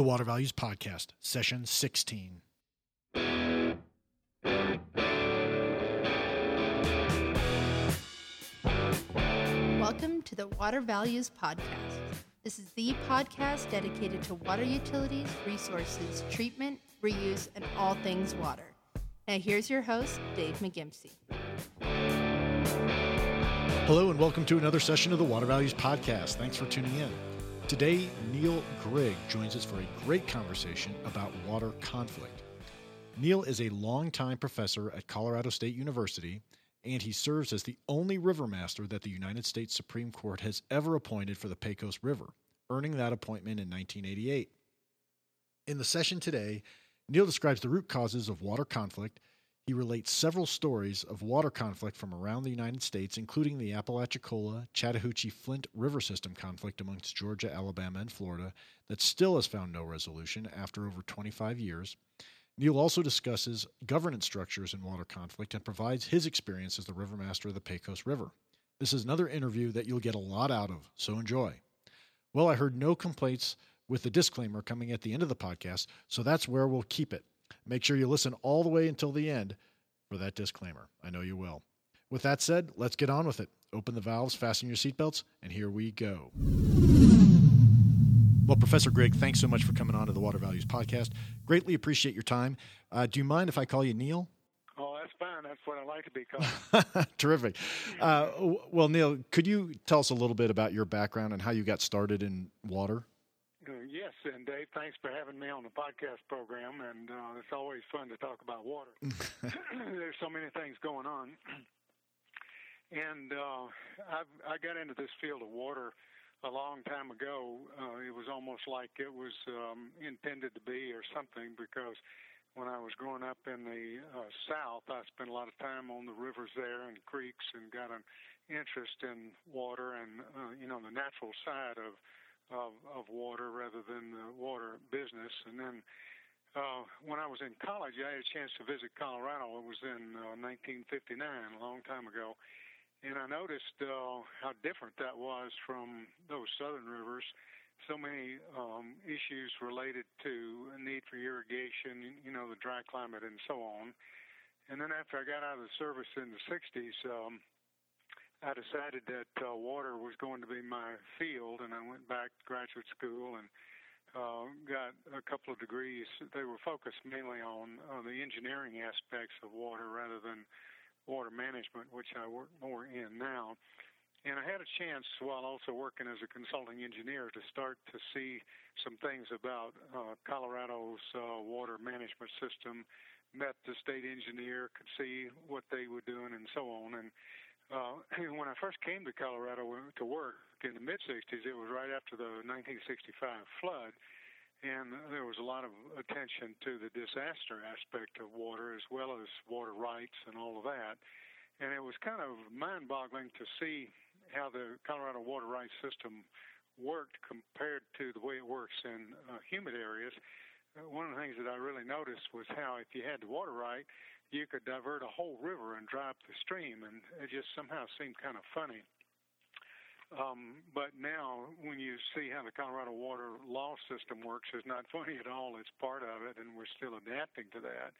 The Water Values Podcast, Session 16. Welcome to the Water Values Podcast. This is the podcast dedicated to water utilities, resources, treatment, reuse, and all things water. Now, here's your host, Dave McGimsey. Hello, and welcome to another session of the Water Values Podcast. Thanks for tuning in. Today, Neil Grigg joins us for a great conversation about water conflict. Neil is a longtime professor at Colorado State University, and he serves as the only river master that the United States Supreme Court has ever appointed for the Pecos River, earning that appointment in 1988. In the session today, Neil describes the root causes of water conflict. He relates several stories of water conflict from around the United States, including the Apalachicola Chattahoochee Flint River System conflict amongst Georgia, Alabama, and Florida that still has found no resolution after over 25 years. Neil also discusses governance structures in water conflict and provides his experience as the river master of the Pecos River. This is another interview that you'll get a lot out of, so enjoy. Well, I heard no complaints with the disclaimer coming at the end of the podcast, so that's where we'll keep it. Make sure you listen all the way until the end for that disclaimer. I know you will. With that said, let's get on with it. Open the valves, fasten your seatbelts, and here we go. Well, Professor Grigg, thanks so much for coming on to the Water Values Podcast. Greatly appreciate your time. Uh, do you mind if I call you Neil? Oh, that's fine. That's what I like to be called. Terrific. Uh, well, Neil, could you tell us a little bit about your background and how you got started in water? Uh, yes, and Dave, thanks for having me on the podcast program. And uh, it's always fun to talk about water. There's so many things going on. And uh, I've, I got into this field of water a long time ago. Uh, it was almost like it was um, intended to be or something because when I was growing up in the uh, South, I spent a lot of time on the rivers there and creeks and got an interest in water and, uh, you know, the natural side of, of, of water rather than the water business. And then uh, when I was in college, I had a chance to visit Colorado. It was in uh, 1959, a long time ago and I noticed uh, how different that was from those southern rivers. So many um, issues related to a need for irrigation, you know, the dry climate and so on. And then after I got out of the service in the 60s, um, I decided that uh, water was going to be my field, and I went back to graduate school and uh, got a couple of degrees. They were focused mainly on uh, the engineering aspects of water rather than water management, which I work more in now. And I had a chance while also working as a consulting engineer to start to see some things about uh, Colorado's uh, water management system. Met the state engineer, could see what they were doing, and so on. And uh, when I first came to Colorado to work in the mid 60s, it was right after the 1965 flood and there was a lot of attention to the disaster aspect of water as well as water rights and all of that. And it was kind of mind boggling to see how the Colorado water rights system worked compared to the way it works in uh, humid areas. Uh, one of the things that I really noticed was how if you had the water right, you could divert a whole river and dry up the stream, and it just somehow seemed kind of funny. Um, but now, when you see how the Colorado water law system works, it's not funny at all. It's part of it, and we're still adapting to that.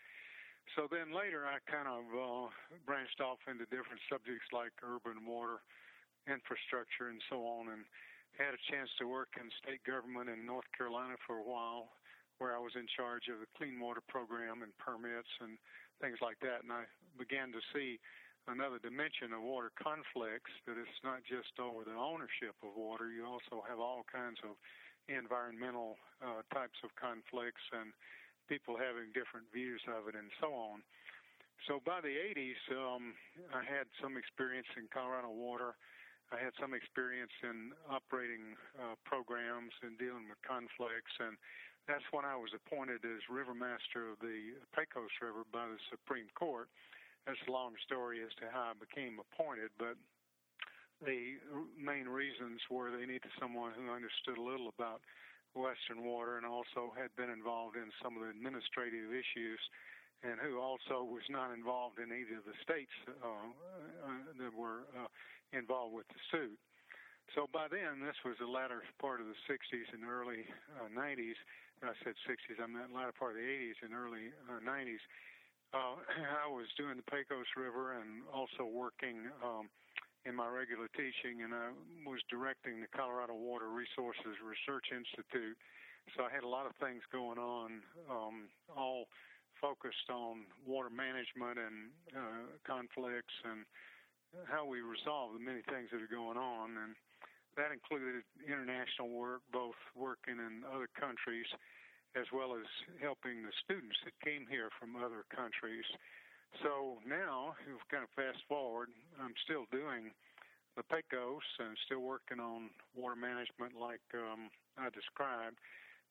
So then later, I kind of uh, branched off into different subjects like urban water infrastructure and so on, and had a chance to work in state government in North Carolina for a while, where I was in charge of the clean water program and permits and things like that. And I began to see another dimension of water conflicts that it's not just over the ownership of water you also have all kinds of environmental uh, types of conflicts and people having different views of it and so on so by the 80s um, i had some experience in colorado water i had some experience in operating uh, programs and dealing with conflicts and that's when i was appointed as river master of the pecos river by the supreme court that's a long story as to how I became appointed, but the main reasons were they needed someone who understood a little about Western water and also had been involved in some of the administrative issues and who also was not involved in either of the states uh, uh, that were uh, involved with the suit. So by then, this was the latter part of the 60s and early 90s. I said 60s, I meant latter part of the 80s and early uh, 90s. Uh, I was doing the Pecos River and also working um, in my regular teaching, and I was directing the Colorado Water Resources Research Institute. So I had a lot of things going on, um, all focused on water management and uh, conflicts and how we resolve the many things that are going on. And that included international work, both working in other countries as well as helping the students that came here from other countries. So now, we kind of fast forward, I'm still doing the Pecos and still working on water management like um, I described.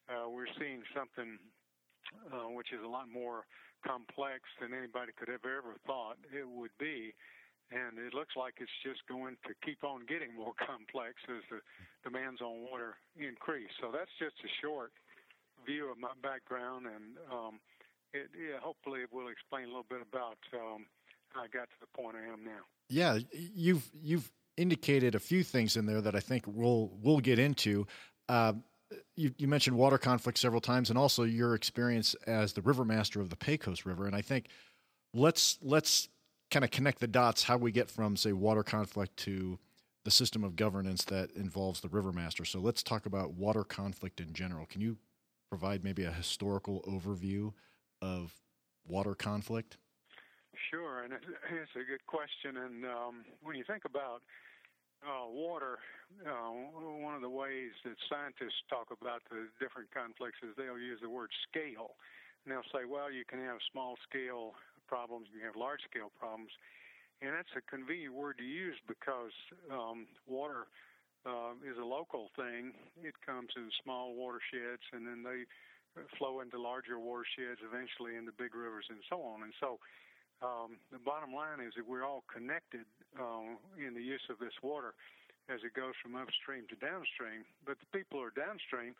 Uh, we're seeing something uh, which is a lot more complex than anybody could have ever thought it would be. And it looks like it's just going to keep on getting more complex as the demands on water increase. So that's just a short view of my background, and um, it, yeah, hopefully it will explain a little bit about um, how I got to the point I am now. Yeah, you've you've indicated a few things in there that I think we'll we'll get into. Uh, you, you, mentioned water conflict several times, and also your experience as the river master of the Pecos River. And I think let's let's kind of connect the dots how we get from say water conflict to the system of governance that involves the river master. So let's talk about water conflict in general. Can you provide maybe a historical overview of water conflict? Sure, and it's a good question. And um, when you think about uh, water, uh, one of the ways that scientists talk about the different conflicts is they'll use the word scale. And they'll say, well, you can have small scale problems, you have large scale problems. And that's a convenient word to use because um, water uh, is a local thing. It comes in small watersheds and then they flow into larger watersheds, eventually into big rivers and so on. And so um, the bottom line is that we're all connected uh, in the use of this water as it goes from upstream to downstream. But the people who are downstream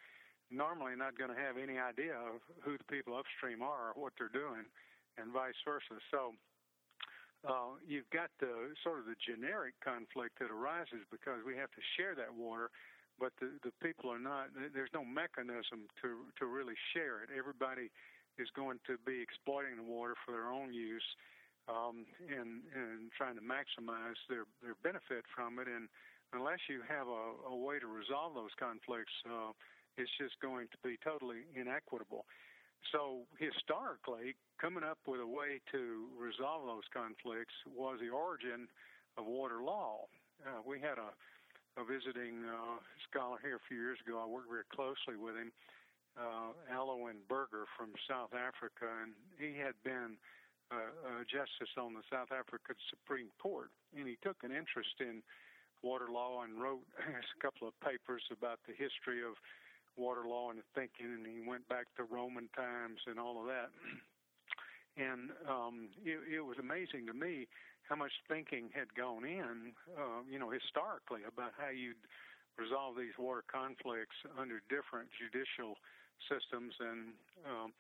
normally not going to have any idea of who the people upstream are or what they're doing, and vice versa. So uh, you've got the sort of the generic conflict that arises because we have to share that water, but the, the people are not. There's no mechanism to to really share it. Everybody is going to be exploiting the water for their own use um, and, and trying to maximize their, their benefit from it. And unless you have a, a way to resolve those conflicts, uh, it's just going to be totally inequitable. So historically, coming up with a way to resolve those conflicts was the origin of water law. Uh, we had a, a visiting uh, scholar here a few years ago. I worked very closely with him, uh, Alwyn Burger from South Africa, and he had been uh, a justice on the South African Supreme Court, and he took an interest in water law and wrote a couple of papers about the history of water law and thinking, and he went back to Roman times and all of that. And um, it, it was amazing to me how much thinking had gone in, uh, you know, historically about how you'd resolve these water conflicts under different judicial systems and um,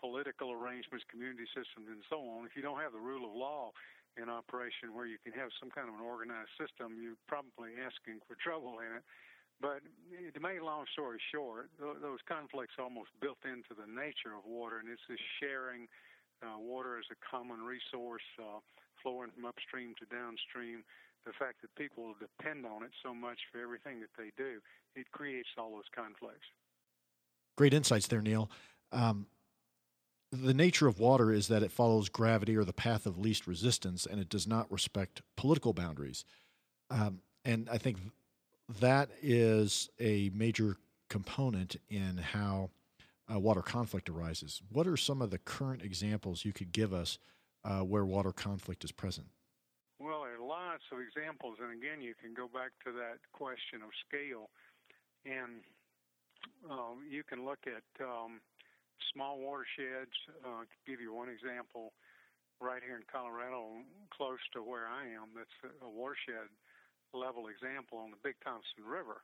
political arrangements, community systems, and so on. If you don't have the rule of law in operation where you can have some kind of an organized system, you're probably asking for trouble in it. But to make a long story short, those conflicts almost built into the nature of water, and it's this sharing. Uh, water as a common resource, uh, flowing from upstream to downstream. The fact that people depend on it so much for everything that they do, it creates all those conflicts. Great insights there, Neil. Um, the nature of water is that it follows gravity or the path of least resistance, and it does not respect political boundaries. Um, and I think that is a major component in how uh, water conflict arises. What are some of the current examples you could give us uh, where water conflict is present? Well, there are lots of examples, and again, you can go back to that question of scale, and um, you can look at um, small watersheds. Uh, give you one example, right here in Colorado, close to where I am, that's a watershed level example on the Big Thompson River.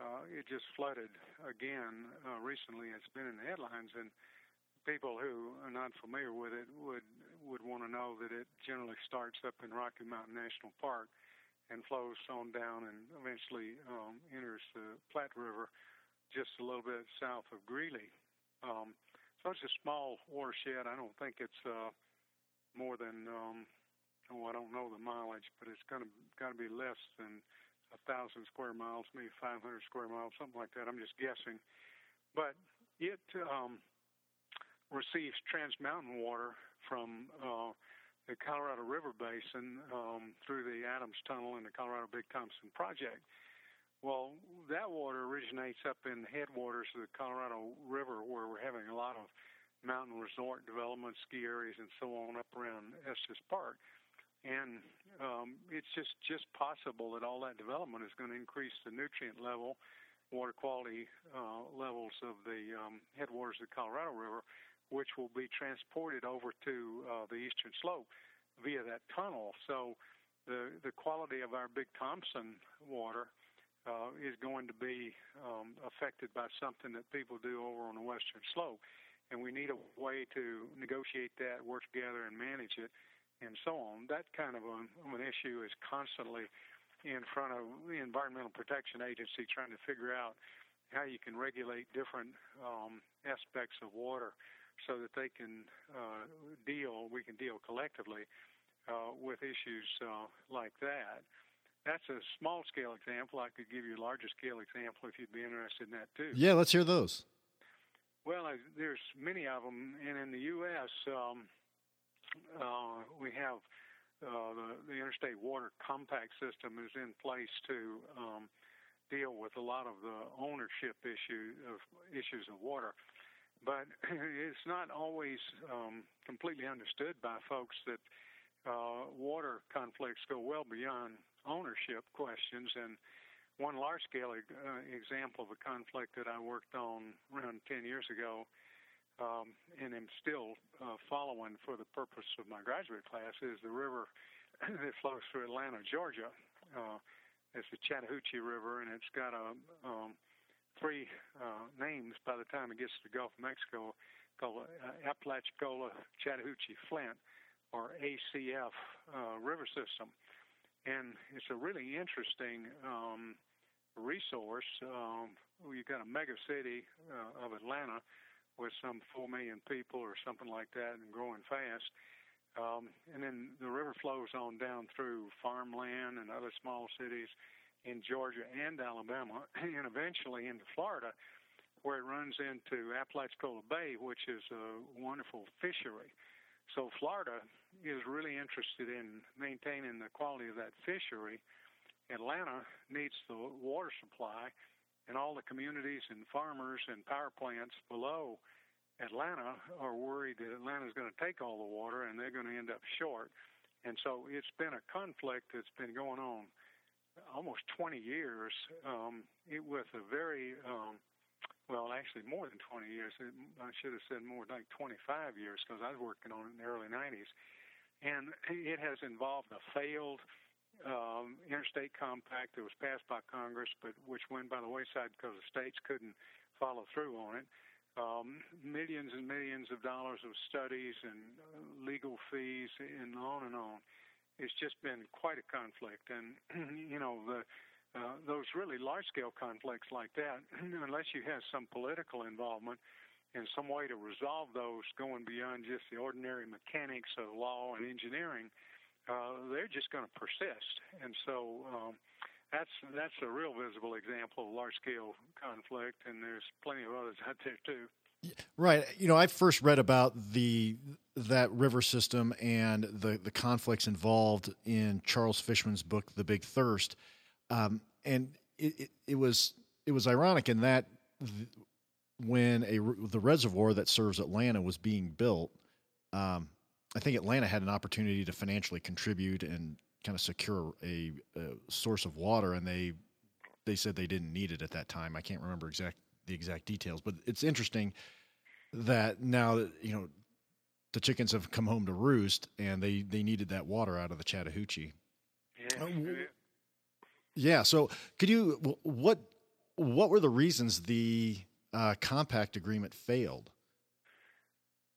Uh, it just flooded again uh, recently. It's been in the headlines, and people who are not familiar with it would would want to know that it generally starts up in Rocky Mountain National Park and flows on down and eventually um, enters the Platte River just a little bit south of Greeley. Um, so it's a small watershed. I don't think it's uh, more than um, oh I don't know the mileage, but it's gonna got to be less than a thousand square miles, maybe 500 square miles, something like that. I'm just guessing, but it um, receives trans mountain water from uh, the Colorado River Basin um, through the Adams Tunnel and the Colorado Big Thompson Project. Well, that water originates up in the headwaters of the Colorado River, where we're having a lot of mountain resort development, ski areas, and so on up around Estes Park. And um, it's just just possible that all that development is going to increase the nutrient level, water quality uh, levels of the um, headwaters of the Colorado River, which will be transported over to uh, the eastern slope via that tunnel. So the the quality of our Big Thompson water uh, is going to be um, affected by something that people do over on the western slope. And we need a way to negotiate that, work together, and manage it, and so on. That kind of, a, of an issue is constantly in front of the Environmental Protection Agency trying to figure out how you can regulate different um, aspects of water so that they can uh, deal, we can deal collectively uh, with issues uh, like that that's a small scale example. I could give you a larger scale example if you'd be interested in that too. Yeah, let's hear those. Well, I, there's many of them, and in the U.S., um, uh, we have uh, the, the Interstate Water Compact System is in place to um, deal with a lot of the ownership issue of issues of water. But it's not always um, completely understood by folks that uh, water conflicts go well beyond ownership questions. And one large scale uh, example of a conflict that I worked on around 10 years ago um, and am still uh, following for the purpose of my graduate class is the river that flows through Atlanta, Georgia. Uh, it's the Chattahoochee River, and it's got a um, three uh, names by the time it gets to the Gulf of Mexico called uh, Apalachicola Chattahoochee Flint or ACF uh, river system and it's a really interesting um, resource. Um, you've got a mega city uh, of Atlanta with some four million people or something like that, and growing fast. Um, and then the river flows on down through farmland and other small cities in Georgia and Alabama, and eventually into Florida, where it runs into Apalachicola Bay, which is a wonderful fishery. So Florida is really interested in maintaining the quality of that fishery. Atlanta needs the water supply, and all the communities and farmers and power plants below Atlanta are worried that Atlanta is going to take all the water and they're going to end up short. And so it's been a conflict that's been going on almost 20 years um, it, with a very um, well, actually more than 20 years. I should have said more like 25 years because I was working on it in the early 90s. And it has involved a failed um, interstate compact that was passed by Congress, but which went by the wayside because the states couldn't follow through on it. Um, millions and millions of dollars of studies and uh, legal fees and on and on. It's just been quite a conflict, and you know the uh, those really large scale conflicts like that, unless you have some political involvement and some way to resolve those going beyond just the ordinary mechanics of law and engineering, uh, they're just going to persist. And so um, that's that's a real visible example of large scale conflict, and there's plenty of others out there too. Right. You know, I first read about the that river system and the the conflicts involved in Charles Fishman's book, The Big Thirst. Um, and it, it, it, was it was ironic in that th- when a the reservoir that serves Atlanta was being built, um, I think Atlanta had an opportunity to financially contribute and kind of secure a, a, source of water, and they they said they didn't need it at that time. I can't remember exact the exact details, but it's interesting that now you know the chickens have come home to roost, and they they needed that water out of the Chattahoochee. Yeah. Uh, yeah. So, could you what what were the reasons the uh, compact agreement failed?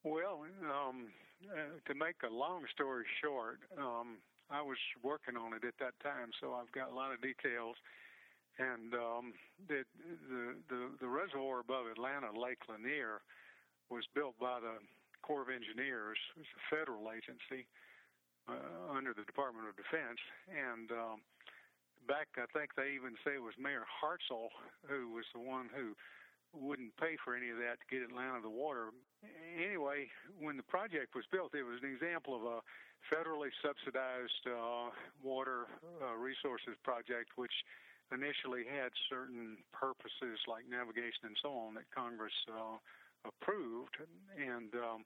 Well, um, uh, to make a long story short, um, I was working on it at that time, so I've got a lot of details. And um, the, the the the reservoir above Atlanta, Lake Lanier, was built by the Corps of Engineers. It's a federal agency uh, under the Department of Defense, and um, back I think they even say it was Mayor Hartzell who was the one who wouldn't pay for any of that to get Atlanta the water. Anyway, when the project was built, it was an example of a federally subsidized uh, water uh, resources project, which initially had certain purposes like navigation and so on that Congress uh, approved, and um,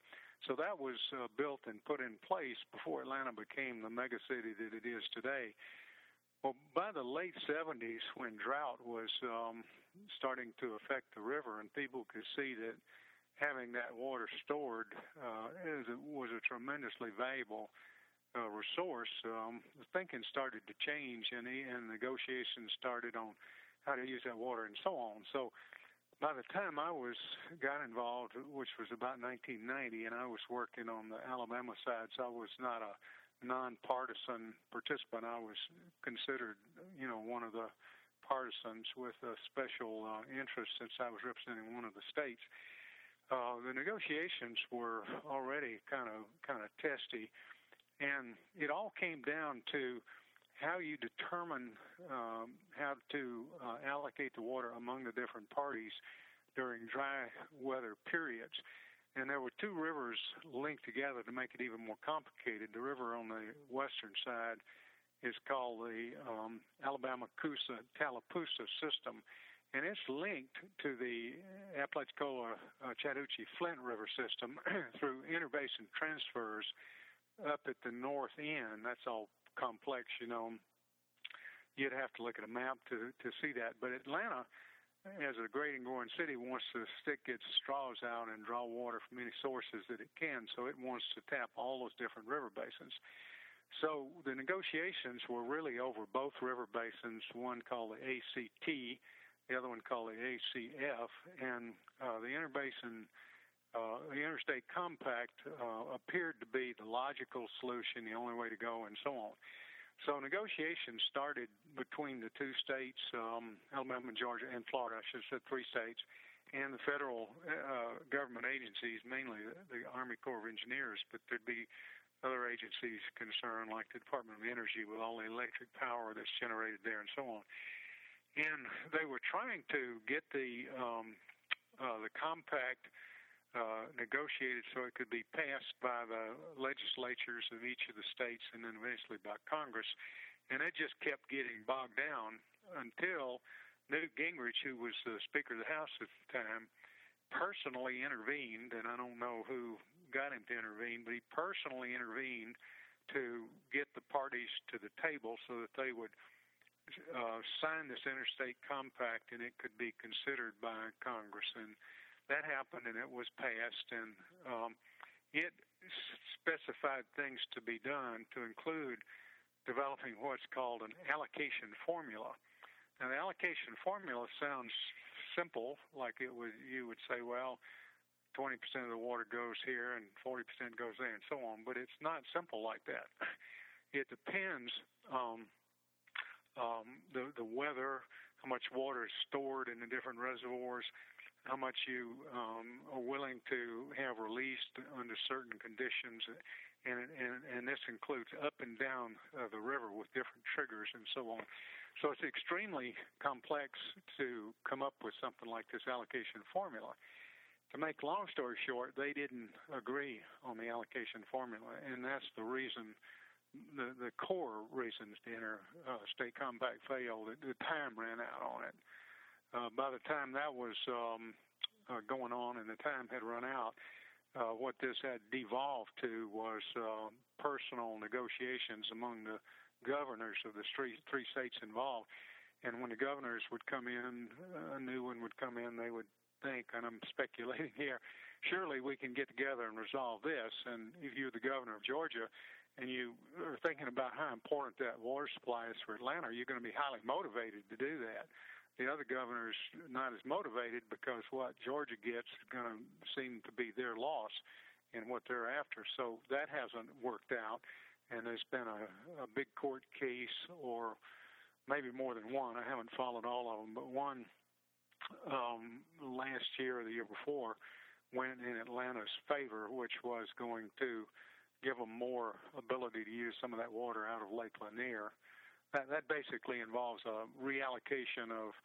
so that was uh, built and put in place before Atlanta became the mega city that it is today. Well, by the late 70s, when drought was um, starting to affect the river, and people could see that having that water stored uh, is, was a tremendously valuable uh, resource, um, the thinking started to change, and, and negotiations started on how to use that water and so on. So by the time I was got involved, which was about 1990, and I was working on the Alabama side, so I was not a nonpartisan participant. I was considered, you know, one of the partisans with a special uh, interest since I was representing one of the states. Uh, the negotiations were already kind of kind of testy, and it all came down to how you determine um, how to uh, allocate the water among the different parties during dry weather periods. And there were two rivers linked together to make it even more complicated. The river on the western side is called the um, Alabama Coosa Tallapoosa system, and it's linked to the Apalachicola uh, Chattahoochee Flint River system through interbasin transfers up at the north end. That's all complex, you know. You'd have to look at a map to to see that. But Atlanta, as a great and growing city, wants to stick its straws out and draw water from any sources that it can. So it wants to tap all those different river basins. So the negotiations were really over both river basins, one called the ACT, the other one called the ACF, and uh, the interbasin uh, the interstate compact uh, appeared to be the logical solution, the only way to go, and so on. So negotiations started between the two states, um, Alabama, Georgia, and Florida. I should have said three states, and the federal uh, government agencies, mainly the, the Army Corps of Engineers, but there'd be other agencies concerned, like the Department of Energy, with all the electric power that's generated there, and so on. And they were trying to get the um, uh, the compact uh, negotiated so it could be passed by the legislatures of each of the states and then eventually by Congress. And it just kept getting bogged down until Newt Gingrich, who was the Speaker of the House at the time, personally intervened, and I don't know who got him to intervene, but he personally intervened to get the parties to the table so that they would uh, sign this interstate compact and it could be considered by Congress. And that happened and it was passed, and um, it specified things to be done to include developing what's called an allocation formula. Now, the allocation formula sounds simple, like it would you would say, well, 20% of the water goes here and 40% goes there, and so on. But it's not simple like that. It depends on um, the the weather, how much water is stored in the different reservoirs, how much you um, are willing to have released under certain conditions, and and, and this includes up and down uh, the river with different triggers and so on. So it's extremely complex to come up with something like this allocation formula. To make long story short, they didn't agree on the allocation formula, and that's the reason the the core reasons the interstate uh, compact failed. The time ran out on it uh, by the time that was um, uh, going on and the time had run out, uh, what this had devolved to was uh, personal negotiations among the governors of the three, three states involved. And when the governors would come in, a new one would come in, they would think, and I'm speculating here, surely we can get together and resolve this. And if you're the governor of Georgia and you are thinking about how important that water supply is for Atlanta, you're going to be highly motivated to do that the other governors not as motivated because what Georgia gets is going to seem to be their loss in what they're after. So that hasn't worked out, and there's been a, a big court case, or maybe more than one. I haven't followed all of them, but one um, last year or the year before went in Atlanta's favor, which was going to give them more ability to use some of that water out of Lake Lanier. That, that basically involves a reallocation of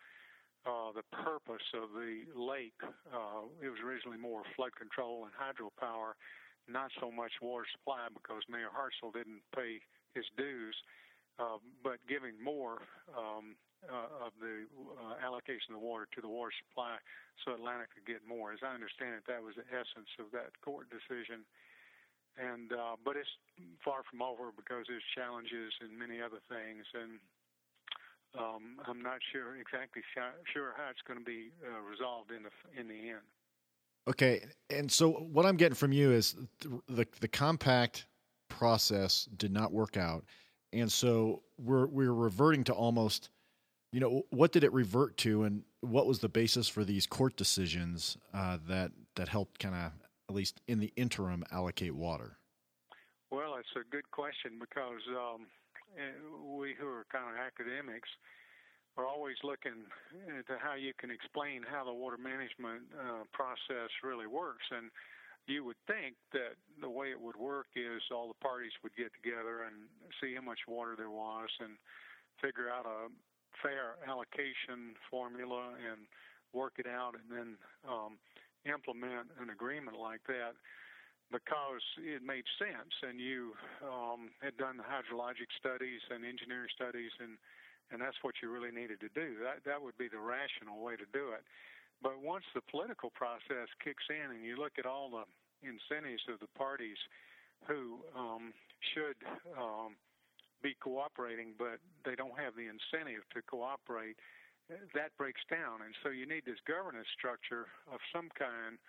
uh, the purpose of the lake. Uh, it was originally more flood control and hydropower, not so much water supply because Mayor Hartsell didn't pay his dues, uh, but giving more um, uh, of the uh, allocation of water to the water supply so Atlanta could get more. As I understand it, that was the essence of that court decision. And uh, but it's far from over because there's challenges and many other things, and um, I'm not sure exactly sure how it's going to be uh, resolved in the in the end. Okay, and so what I'm getting from you is the, the compact process did not work out, and so we're we're reverting to almost you know what did it revert to and what was the basis for these court decisions uh, that that helped kind of at least in the interim allocate water? Well it's a good question because um, eh, we who are kind of academics are always looking into how you can explain how the water management uh, process really works and you would think that the way it would work is all the parties would get together and see how much water there was and figure out a fair allocation formula and work it out and then um, implement an agreement like that because it made sense and you um, had done the hydrologic studies and engineering studies and and that's what you really needed to do. That that would be the rational way to do it. But once the political process kicks in and you look at all the incentives of the parties who um, should um, be cooperating, but they don't have the incentive to cooperate, that breaks down. And so you need this governance structure of some kind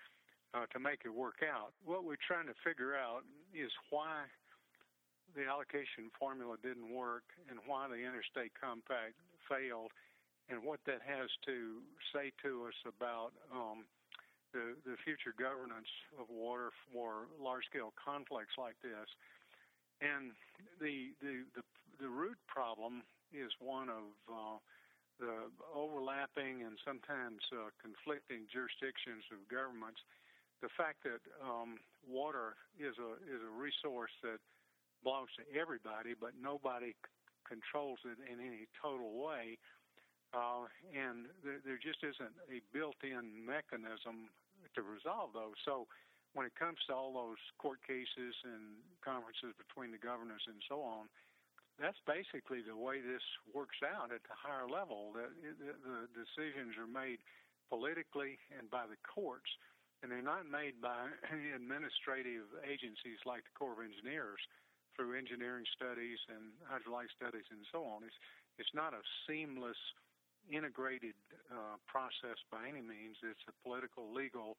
uh, to make it work out. What we're trying to figure out is why the allocation formula didn't work and why the interstate compact failed and what that has to say to us about um, the, the future governance of water for large scale conflicts like this. And the the the, the root problem is one of uh, the overlapping and sometimes uh, conflicting jurisdictions of governments. The fact that um, water is a is a resource that belongs to everybody, but nobody c- controls it in any total way, uh, and there, there just isn't a built-in mechanism to resolve those. So when it comes to all those court cases and conferences between the governors and so on, that's basically the way this works out at the higher level. The, the, decisions are made politically and by the courts, and they're not made by administrative agencies like the Corps of Engineers through engineering studies and hydraulic studies and so on. It's it's not a seamless, integrated uh, process by any means. It's a political, legal,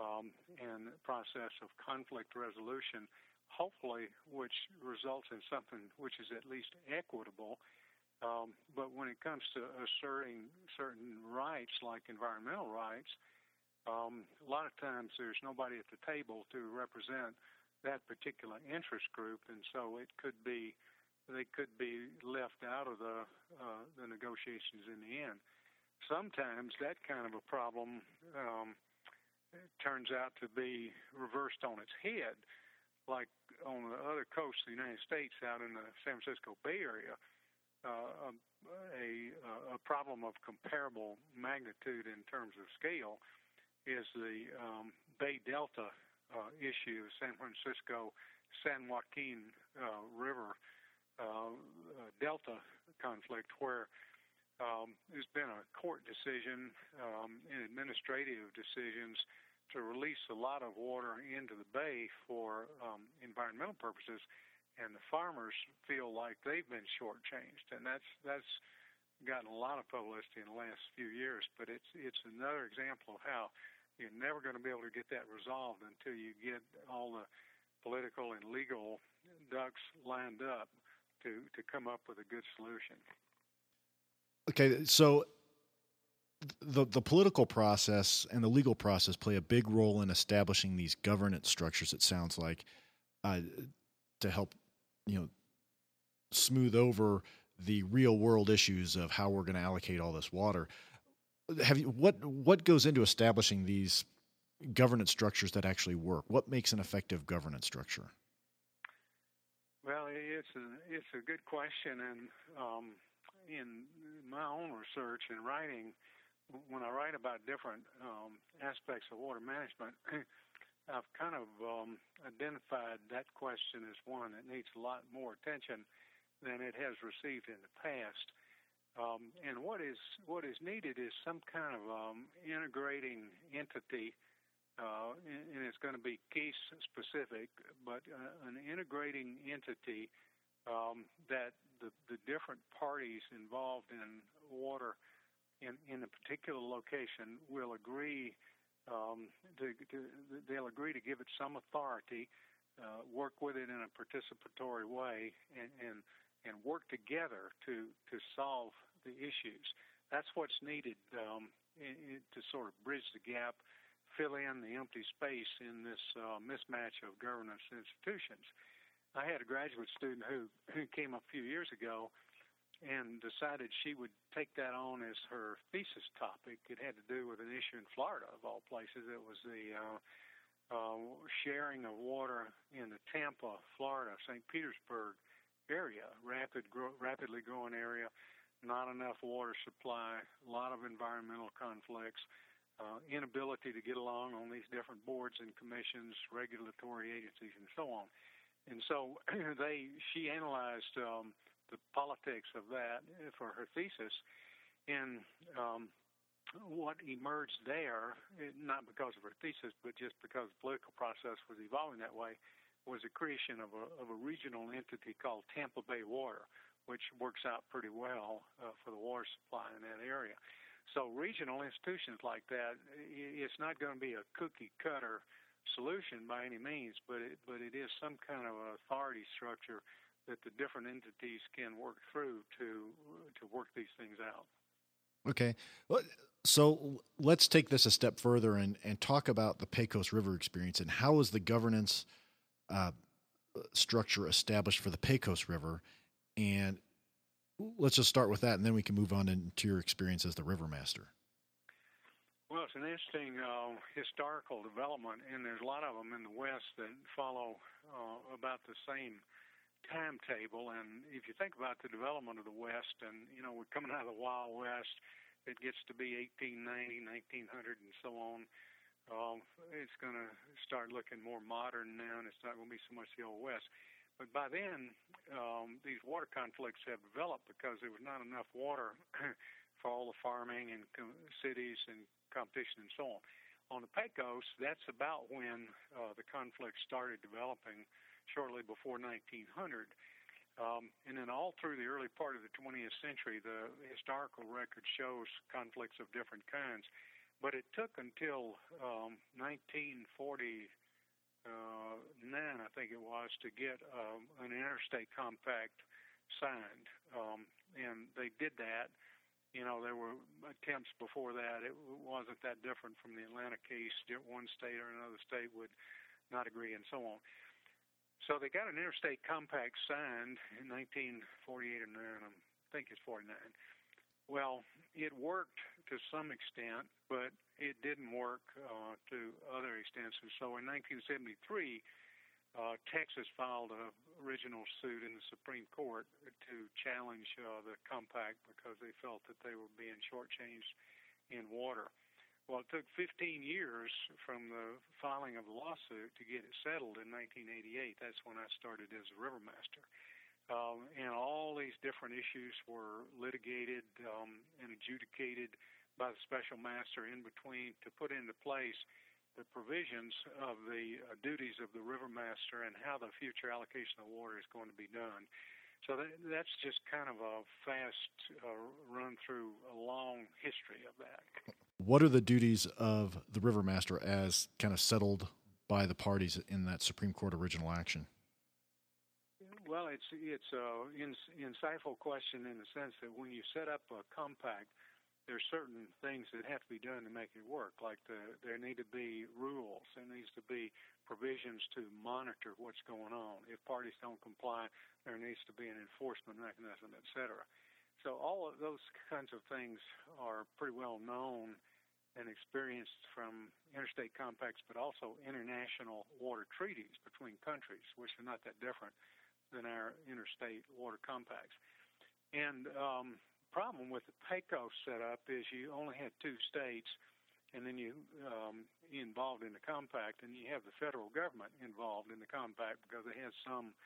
um, and process of conflict resolution, hopefully, which results in something which is at least equitable. Um, but when it comes to asserting certain rights, like environmental rights, um, a lot of times there's nobody at the table to represent that particular interest group, and so it could be they could be left out of the uh, the negotiations in the end. Sometimes that kind of a problem um, turns out to be reversed on its head, like on the other coast of the United States, out in the San Francisco Bay Area. Uh, a, a problem of comparable magnitude in terms of scale is the um, Bay Delta uh, issue, San Francisco San Joaquin uh, River uh, uh, Delta conflict, where um, there's been a court decision um, and administrative decisions to release a lot of water into the bay for um, environmental purposes, and the farmers feel like they've been shortchanged, and that's that's gotten a lot of publicity in the last few years. But it's it's another example of how you're never going to be able to get that resolved until you get all the political and legal ducks lined up to to come up with a good solution. Okay, so the the political process and the legal process play a big role in establishing these governance structures. It sounds like uh, to help you know smooth over the real world issues of how we're going to allocate all this water. Have you what what goes into establishing these governance structures that actually work? What makes an effective governance structure? Well, it's a it's a good question, and um, in my own research and writing, when I write about different um, aspects of water management, I've kind of um, identified that question as one that needs a lot more attention than it has received in the past. Um, and what is what is needed is some kind of um, integrating entity uh, and, it's going to be case specific, but uh, an integrating entity um, that the, the different parties involved in water in, in a particular location will agree um, to, to, they'll agree to give it some authority, uh, work with it in a participatory way, and, and and work together to to solve the issues. That's what's needed um, in, in, to sort of bridge the gap fill in the empty space in this uh, mismatch of governance institutions. I had a graduate student who, who came a few years ago and decided she would take that on as her thesis topic. It had to do with an issue in Florida, of all places. It was the uh, uh, sharing of water in the Tampa, Florida, St. Petersburg area, rapid, grow, rapidly growing area, not enough water supply, a lot of environmental conflicts uh, inability to get along on these different boards and commissions, regulatory agencies, and so on. And so they, she analyzed um, the politics of that for her thesis, and um, what emerged there, not because of her thesis, but just because the political process was evolving that way, was the creation of a, of a regional entity called Tampa Bay Water, which works out pretty well uh, for the water supply in that area. So regional institutions like that, it's not going to be a cookie cutter solution by any means, but it, but it is some kind of authority structure that the different entities can work through to to work these things out. Okay. So let's take this a step further and, and talk about the Pecos River experience and how is the governance uh, structure established for the Pecos River, and let's just start with that, and then we can move on into your experience as the river master. It's an interesting uh, historical development, and there's a lot of them in the West that follow uh, about the same timetable. And if you think about the development of the West, and you know, we're coming out of the Wild West, it gets to be 1890, 1900, and so on. Um, it's going to start looking more modern now, and it's not going to be so much the Old West. But by then, um, these water conflicts have developed because there was not enough water for all the farming and com- cities and competition and so on. On the Pecos, that's about when uh, the conflict started developing shortly before 1900. Um, and then all through the early part of the 20th century, the historical record shows conflicts of different kinds. But it took until um, 1940 uh, I think it was, to get um, an interstate compact signed, um, and they did that. You know, there were attempts before that. It wasn't that different from the Atlanta case. One state or another state would not agree, and so on. So they got an interstate compact signed in 1948 or 9. I think it's 49. Well, it worked to some extent, but it didn't work uh, to other extents. And so in 1973, uh, Texas filed a original suit in the Supreme Court to challenge uh, the compact because they felt that they were being shortchanged in water. Well, it took 15 years from the filing of the lawsuit to get it settled in 1988. That's when I started as a river master. Um, and all these different issues were litigated um, and adjudicated by the special master in between to put into place the provisions of the uh, duties of the river master and how the future allocation of water is going to be done. So that, that's just kind of a fast uh, run through a long history of that. What are the duties of the river master as kind of settled by the parties in that Supreme Court original action? Well, it's it's an insightful question in the sense that when you set up a compact, there's certain things that have to be done to make it work. Like the, there need to be rules. There needs to be provisions to monitor what's going on. If parties don't comply, there needs to be an enforcement mechanism, et cetera. So all of those kinds of things are pretty well known and experienced from interstate compacts, but also international water treaties between countries, which are not that different than our interstate water compacts. And um, problem with the Pecos setup is you only had two states, and then you um, involved in the compact, and you have the federal government involved in the compact because it has some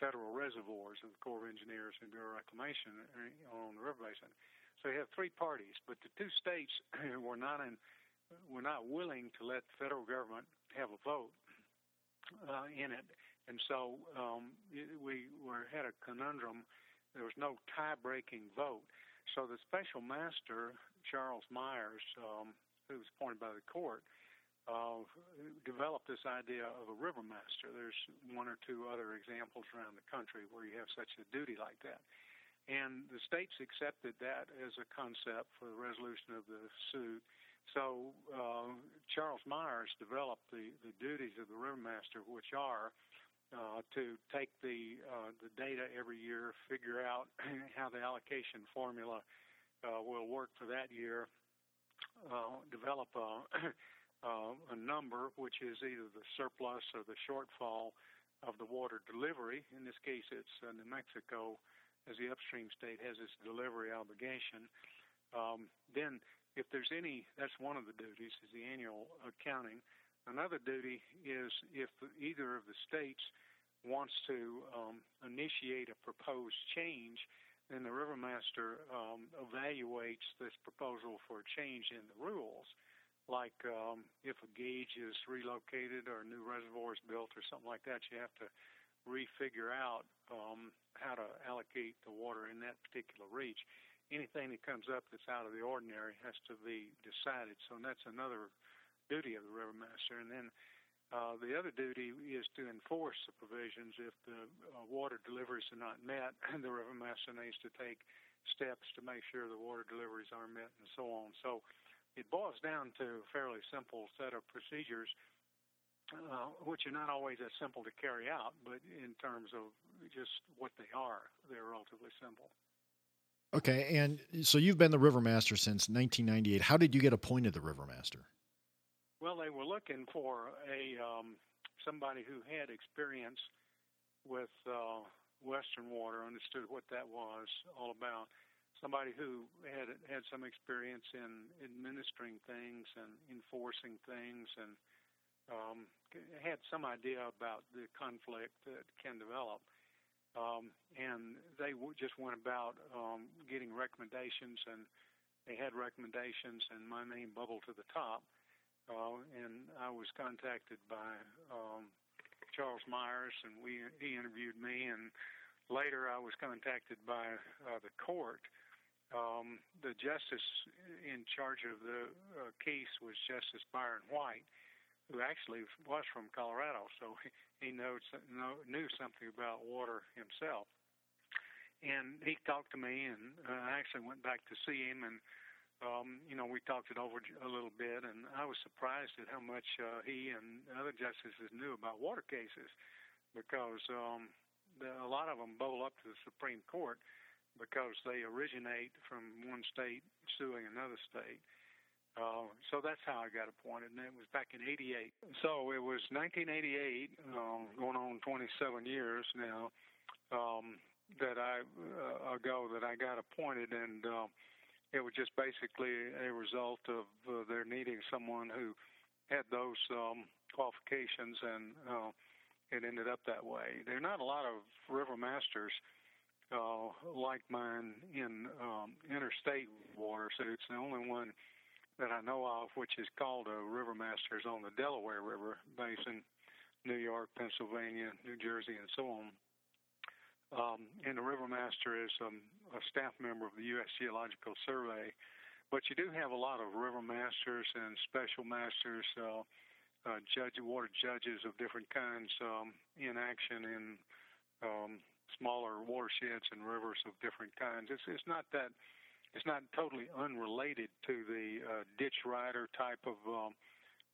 federal reservoirs of the Corps of Engineers and Bureau of Reclamation uh, on the river basin. So you have three parties, but the two states were not in, were not willing to let the federal government have a vote uh, in it, and so um, we were had a conundrum. There was no tie-breaking vote. So the special master Charles Meyers, um, who was appointed by the court, uh, developed this idea of a river master. There's one or two other examples around the country where you have such a duty like that. And the states accepted that as a concept for the resolution of the suit. So uh, Charles Meyers developed the, the duties of the river master, which are uh, to take the uh, the data every year, figure out how the allocation formula uh, will work for that year, uh, develop a, uh, a number which is either the surplus or the shortfall of the water delivery. In this case, it's New Mexico as the upstream state has its delivery obligation. Um, then, if there's any, that's one of the duties is the annual accounting. Another duty is if either of the states wants to um, initiate a proposed change, then the rivermaster um, evaluates this proposal for a change in the rules. Like um, if a gauge is relocated or a new reservoir is built or something like that, you have to refigure out um, how to allocate the water in that particular reach. Anything that comes up that's out of the ordinary has to be decided. So that's another duty of the river master. And then uh, the other duty is to enforce the provisions. If the uh, water deliveries are not met, the river master needs to take steps to make sure the water deliveries are met and so on. So it boils down to a fairly simple set of procedures uh, which are not always as simple to carry out, but in terms of just what they are, they're relatively simple. Okay, and so you've been the Rivermaster since 1998. How did you get appointed the Rivermaster? Well, they were looking for a um, somebody who had experience with uh, Western water, understood what that was all about. Somebody who had had some experience in administering things and enforcing things and um, had some idea about the conflict that can develop. Um, and they w- just went about um, getting recommendations, and they had recommendations, and my name bubbled to the top. Uh, and I was contacted by um, Charles Meyers, and we he interviewed me, and later I was contacted by uh, the court. Um, the justice in charge of the uh, case was Justice Byron White, who actually was from Colorado, so he knows know, knew something about water himself. And he talked to me, and uh, I actually went back to see him, and um, you know we talked it over a little bit, and I was surprised at how much uh, he and other justices knew about water cases, because um, the, a lot of them bubble up to the Supreme Court because they originate from one state suing another state uh, so that's how I got appointed, and it was back in '88. So it was 1988, um, going on 27 years now, um, that I uh, ago that I got appointed, and uh, it was just basically a result of uh, their needing someone who had those um, qualifications, and uh, it ended up that way. There are not a lot of river masters uh, like mine in um, interstate water, so it's the only one that I know of, which is called a River Masters on the Delaware River basin, New York, Pennsylvania, New Jersey, and so on. Um, and the River Master is um, a staff member of the U.S. Geological Survey. But you do have a lot of river masters and special masters, uh, uh, judge water judges of different kinds um, in action in um, smaller watersheds and rivers of different kinds. It's it's not that it's not totally unrelated to the uh, ditch rider type of um,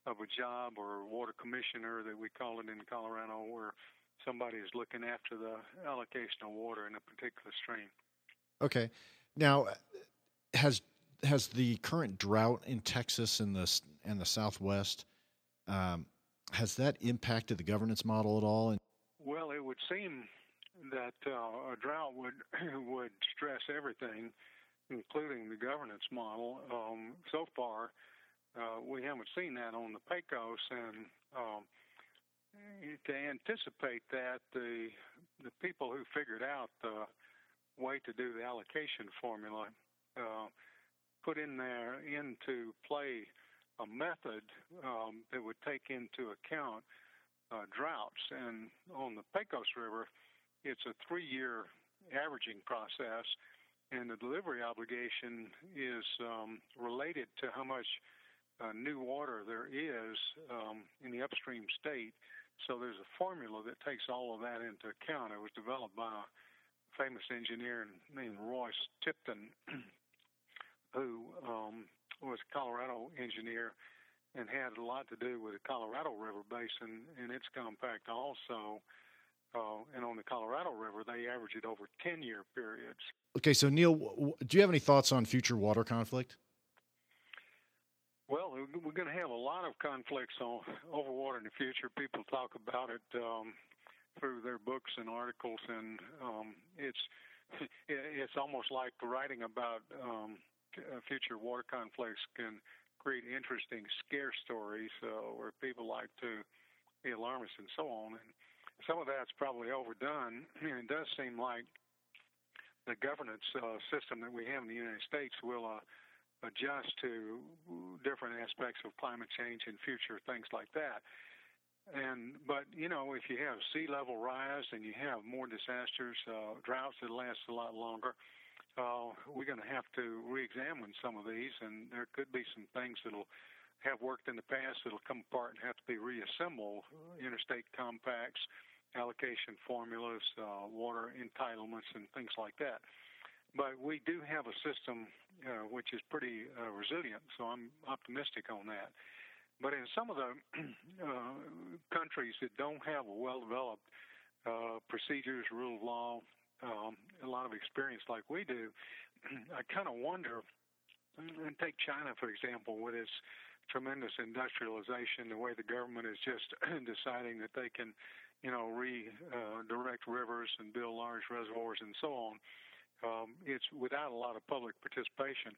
of a job or water commissioner that we call it in Colorado, where somebody is looking after the allocation of water in a particular stream. Okay, now has has the current drought in Texas and the and the Southwest um, has that impacted the governance model at all? Well, it would seem that uh, a drought would would stress everything, including the governance model. Um, so far, uh, we haven't seen that on the Pecos, and um, to anticipate that, the the people who figured out the way to do the allocation formula uh, put in there into play a method um, that would take into account uh, droughts. And on the Pecos River, it's a three-year averaging process, and the delivery obligation is um, related to how much uh, new water there is um, in the upstream state. So there's a formula that takes all of that into account. It was developed by famous engineer named Royce Tipton, who um, was a Colorado engineer and had a lot to do with the Colorado River Basin and its compact also. Uh, and on the Colorado River, they average it over 10 year periods. Okay, so Neil, do you have any thoughts on future water conflict? Well, we're going to have a lot of conflicts on over water in the future. People talk about it um, through their books and articles, and um, it's it's almost like writing about um, future water conflicts can create interesting scare stories uh, where people like to be alarmists and so on. And some of that's probably overdone. And it does seem like the governance uh, system that we have in the United States will uh, adjust to different aspects of climate change and future things like that. And but you know, if you have sea level rise and you have more disasters, uh, droughts that last a lot longer, uh, we're going to have to re-examine some of these, and there could be some things that'll have worked in the past that'll come apart and have to be reassembled. Interstate compacts, allocation formulas, uh, water entitlements, and things like that. But we do have a system uh, which is pretty uh, resilient, so I'm optimistic on that. But in some of the uh, countries that don't have a well-developed uh, procedures, rule of law, um, a lot of experience like we do, I kind of wonder. And take China for example, with its tremendous industrialization, the way the government is just deciding that they can, you know, redirect uh, rivers and build large reservoirs and so on. Um, it's without a lot of public participation.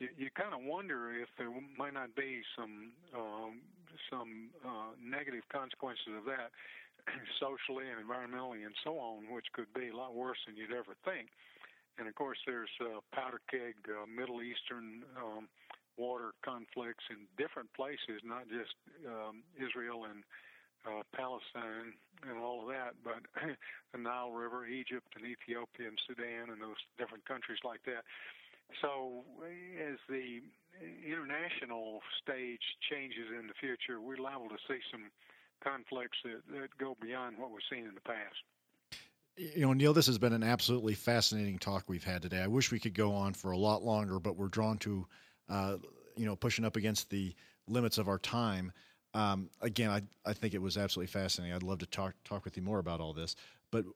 You, you kind of wonder if there might not be some um, some uh, negative consequences of that socially and environmentally and so on, which could be a lot worse than you'd ever think. And of course, there's uh, powder keg, uh, Middle Eastern um, water conflicts in different places, not just um, Israel and uh, Palestine and all of that, but the Nile River, Egypt and Ethiopia and Sudan and those different countries like that. So, as the international stage changes in the future, we're liable to see some conflicts that, that go beyond what we've seen in the past. You know, Neil, this has been an absolutely fascinating talk we've had today. I wish we could go on for a lot longer, but we're drawn to, uh, you know, pushing up against the limits of our time. Um, again, I, I think it was absolutely fascinating. I'd love to talk talk with you more about all this. But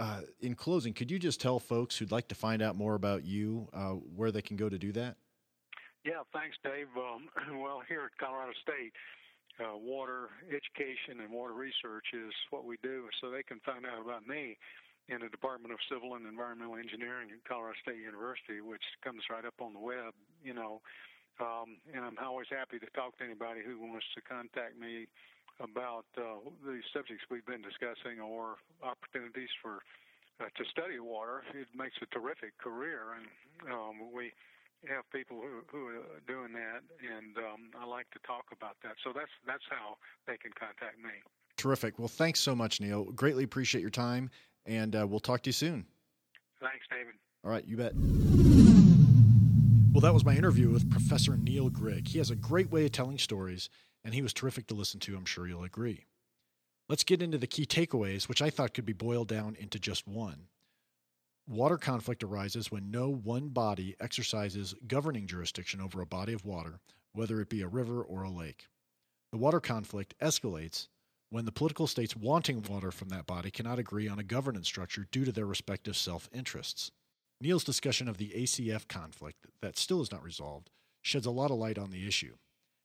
uh, in closing, could you just tell folks who'd like to find out more about you uh, where they can go to do that? Yeah, thanks, Dave. Um, well, here at Colorado State, uh, water education and water research is what we do, so they can find out about me in the Department of Civil and Environmental Engineering at Colorado State University, which comes right up on the web, you know. Um, and I'm always happy to talk to anybody who wants to contact me about uh, the subjects we've been discussing or opportunities for uh, to study water. It makes a terrific career, and um, we have people who, who are doing that, and um, I like to talk about that. So that's that's how they can contact me. Terrific. Well, thanks so much, Neil. Greatly appreciate your time, and uh, we'll talk to you soon. Thanks, David. All right, you bet. Well, that was my interview with Professor Neil Grigg. He has a great way of telling stories, and he was terrific to listen to. I'm sure you'll agree. Let's get into the key takeaways, which I thought could be boiled down into just one. Water conflict arises when no one body exercises governing jurisdiction over a body of water, whether it be a river or a lake. The water conflict escalates when the political states wanting water from that body cannot agree on a governance structure due to their respective self interests. Neil's discussion of the ACF conflict that still is not resolved sheds a lot of light on the issue.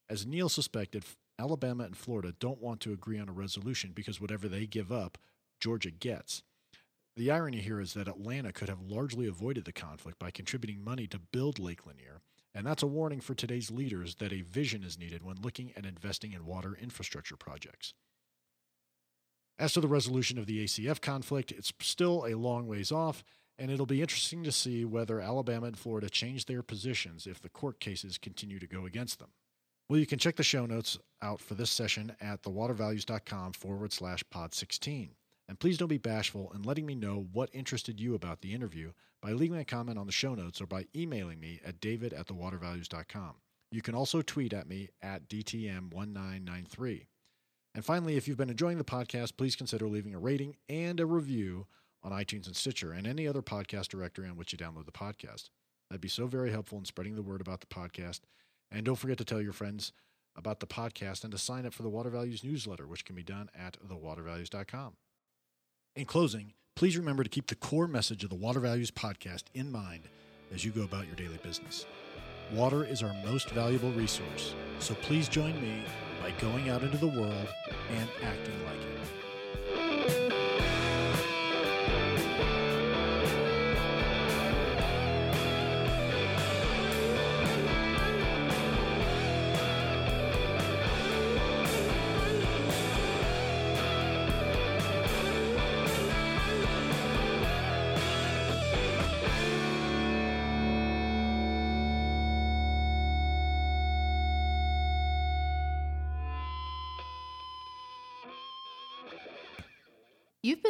As Neil suspected, Alabama and Florida don't want to agree on a resolution because whatever they give up, Georgia gets. The irony here is that Atlanta could have largely avoided the conflict by contributing money to build Lake Lanier, and that's a warning for today's leaders that a vision is needed when looking at investing in water infrastructure projects. As to the resolution of the ACF conflict, it's still a long ways off, and it'll be interesting to see whether Alabama and Florida change their positions if the court cases continue to go against them. Well, you can check the show notes out for this session at thewatervalues.com forward slash pod 16. And please don't be bashful in letting me know what interested you about the interview by leaving a comment on the show notes or by emailing me at david at thewatervalues.com. You can also tweet at me at DTM1993. And finally, if you've been enjoying the podcast, please consider leaving a rating and a review on iTunes and Stitcher and any other podcast directory on which you download the podcast. That'd be so very helpful in spreading the word about the podcast. And don't forget to tell your friends about the podcast and to sign up for the Water Values newsletter, which can be done at thewatervalues.com. In closing, please remember to keep the core message of the Water Values podcast in mind as you go about your daily business. Water is our most valuable resource, so please join me by going out into the world and acting like it.